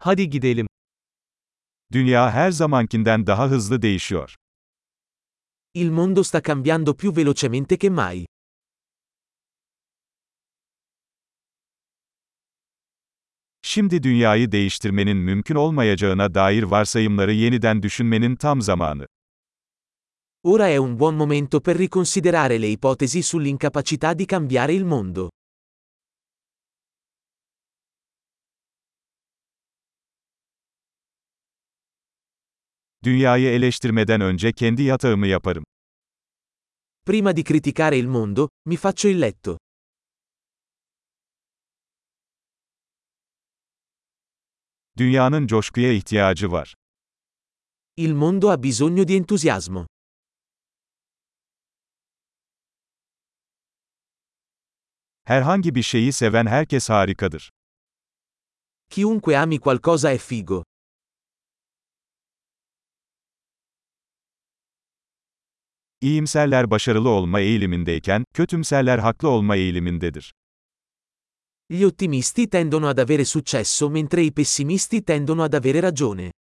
Hadi gidelim. Dünya her zamankinden daha hızlı değişiyor. Il mondo sta cambiando più velocemente che mai. Şimdi dünyayı değiştirmenin mümkün olmayacağına dair varsayımları yeniden düşünmenin tam zamanı. Ora è un buon momento per riconsiderare le ipotesi sull'incapacità di cambiare il mondo. Dünyayı eleştirmeden önce kendi yatağımı yaparım. Prima di criticare il mondo, mi faccio il letto. Dünyanın coşkuya ihtiyacı var. Il mondo ha bisogno di entusiasmo. Herhangi bir şeyi seven herkes harikadır. Chiunque ami qualcosa è figo. İyimserler başarılı olma eğilimindeyken, kötümserler haklı olma eğilimindedir. Gli ottimisti tendono ad avere successo mentre i pessimisti tendono ad avere ragione.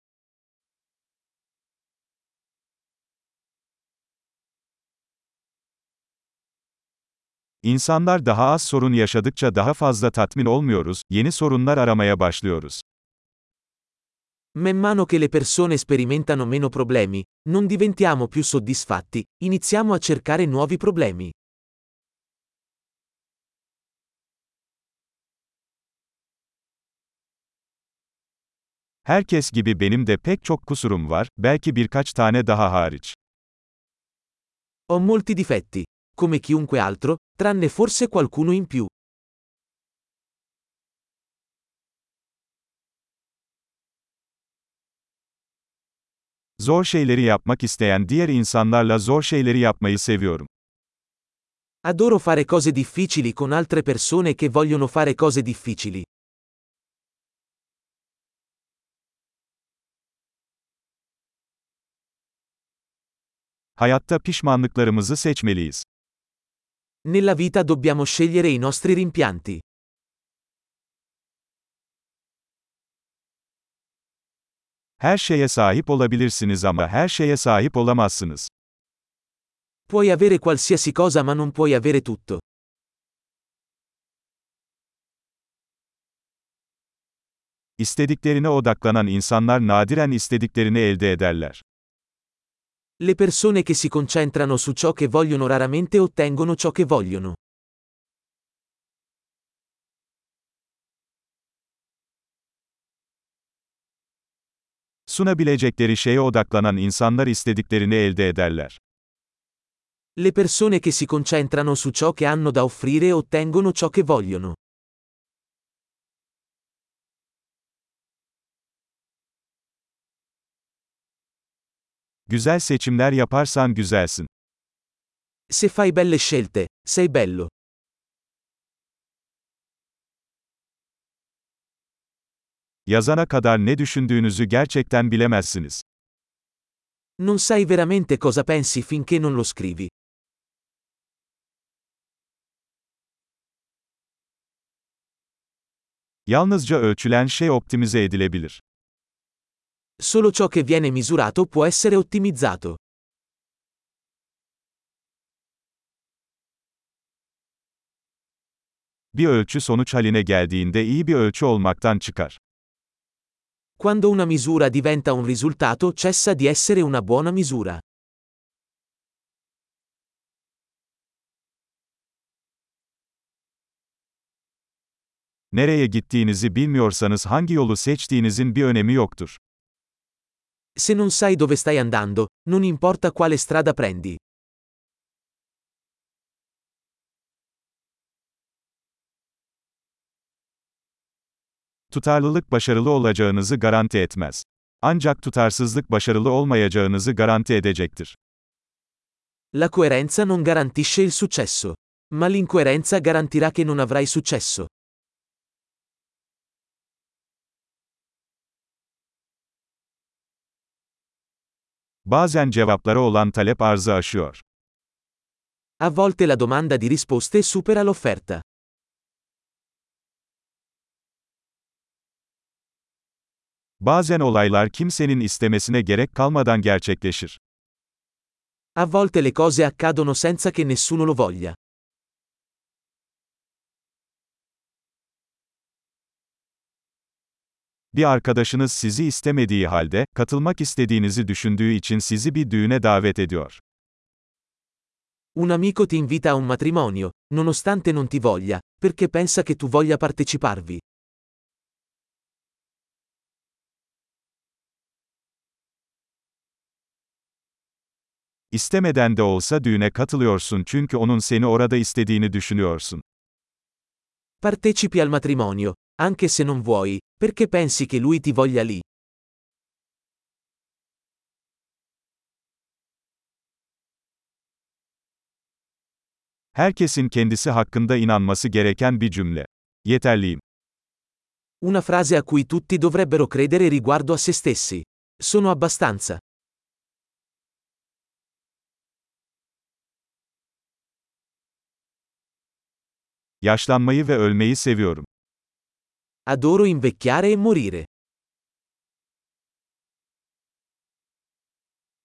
İnsanlar daha az sorun yaşadıkça daha fazla tatmin olmuyoruz, yeni sorunlar aramaya başlıyoruz. Man mano che le persone sperimentano meno problemi, non diventiamo più soddisfatti, iniziamo a cercare nuovi problemi. Herkes gibi benim de pek çok kusurum var, belki birkaç tane daha hariç. Ho molti difetti, come chiunque altro, tranne forse qualcuno in più. Zor şeyleri yapmak isteyen diğer insanlarla zor şeyleri yapmayı seviyorum. Adoro fare cose difficili con altre persone che vogliono fare cose difficili. Hayatta pişmanlıklarımızı seçmeliyiz. Nella vita dobbiamo scegliere i nostri rimpianti. Her şeye sahip olabilirsiniz ama her şeye sahip olamazsınız. Puoi avere qualsiasi cosa ma non puoi avere tutto. İstediklerine odaklanan insanlar nadiren istediklerini elde ederler. Le persone che si concentrano su ciò che vogliono raramente ottengono ciò che vogliono. Sunabilecekleri şeye odaklanan insanlar istediklerini elde ederler. Le persone che si concentrano su ciò che hanno da offrire ottengono ciò che vogliono. Güzel seçimler yaparsan güzelsin. Se fai belle scelte, sei bello. Yazana kadar ne düşündüğünüzü gerçekten bilemezsiniz. Non sai veramente cosa pensi finché non lo scrivi. Yalnızca ölçülen şey optimize edilebilir. Solo ciò che viene misurato può essere ottimizzato. Bir ölçü sonuç haline geldiğinde iyi bir ölçü olmaktan çıkar. Quando una misura diventa un risultato cessa di essere una buona misura. Nereye gittiğinizi bilmiyorsanız hangi yolu seçtiğinizin bir önemi yoktur. Se non sai dove stai andando, non importa quale strada prendi. Tutarlılık başarılı olacağınızı garanti etmez. Ancak tutarsızlık başarılı olmayacağınızı garanti edecektir. La coerenza non garantisce il successo. Ma l'incoerenza garantirà che non avrai successo. Bazen cevaplara olan talep arzı aşıyor. A volte la domanda di risposte supera l'offerta. Bazen olaylar kimsenin istemesine gerek kalmadan gerçekleşir. A volte le cose accadono senza che nessuno lo voglia. Bir arkadaşınız sizi istemediği halde, katılmak istediğinizi düşündüğü için sizi bir düğüne davet ediyor. Un amico ti invita a un matrimonio, nonostante non ti voglia, perché pensa che tu voglia parteciparvi. İstemeden de olsa düğüne katılıyorsun çünkü onun seni orada istediğini düşünüyorsun. Partecipi al matrimonio, anche se non vuoi, perché pensi che lui ti voglia lì. Herkesin kendisi hakkında inanması gereken bir cümle. Yeterliyim. Una frase a cui tutti dovrebbero credere riguardo a se stessi. Sono abbastanza. Yaşlanmayı ve ölmeyi seviyorum. Adoro invecchiare e morire.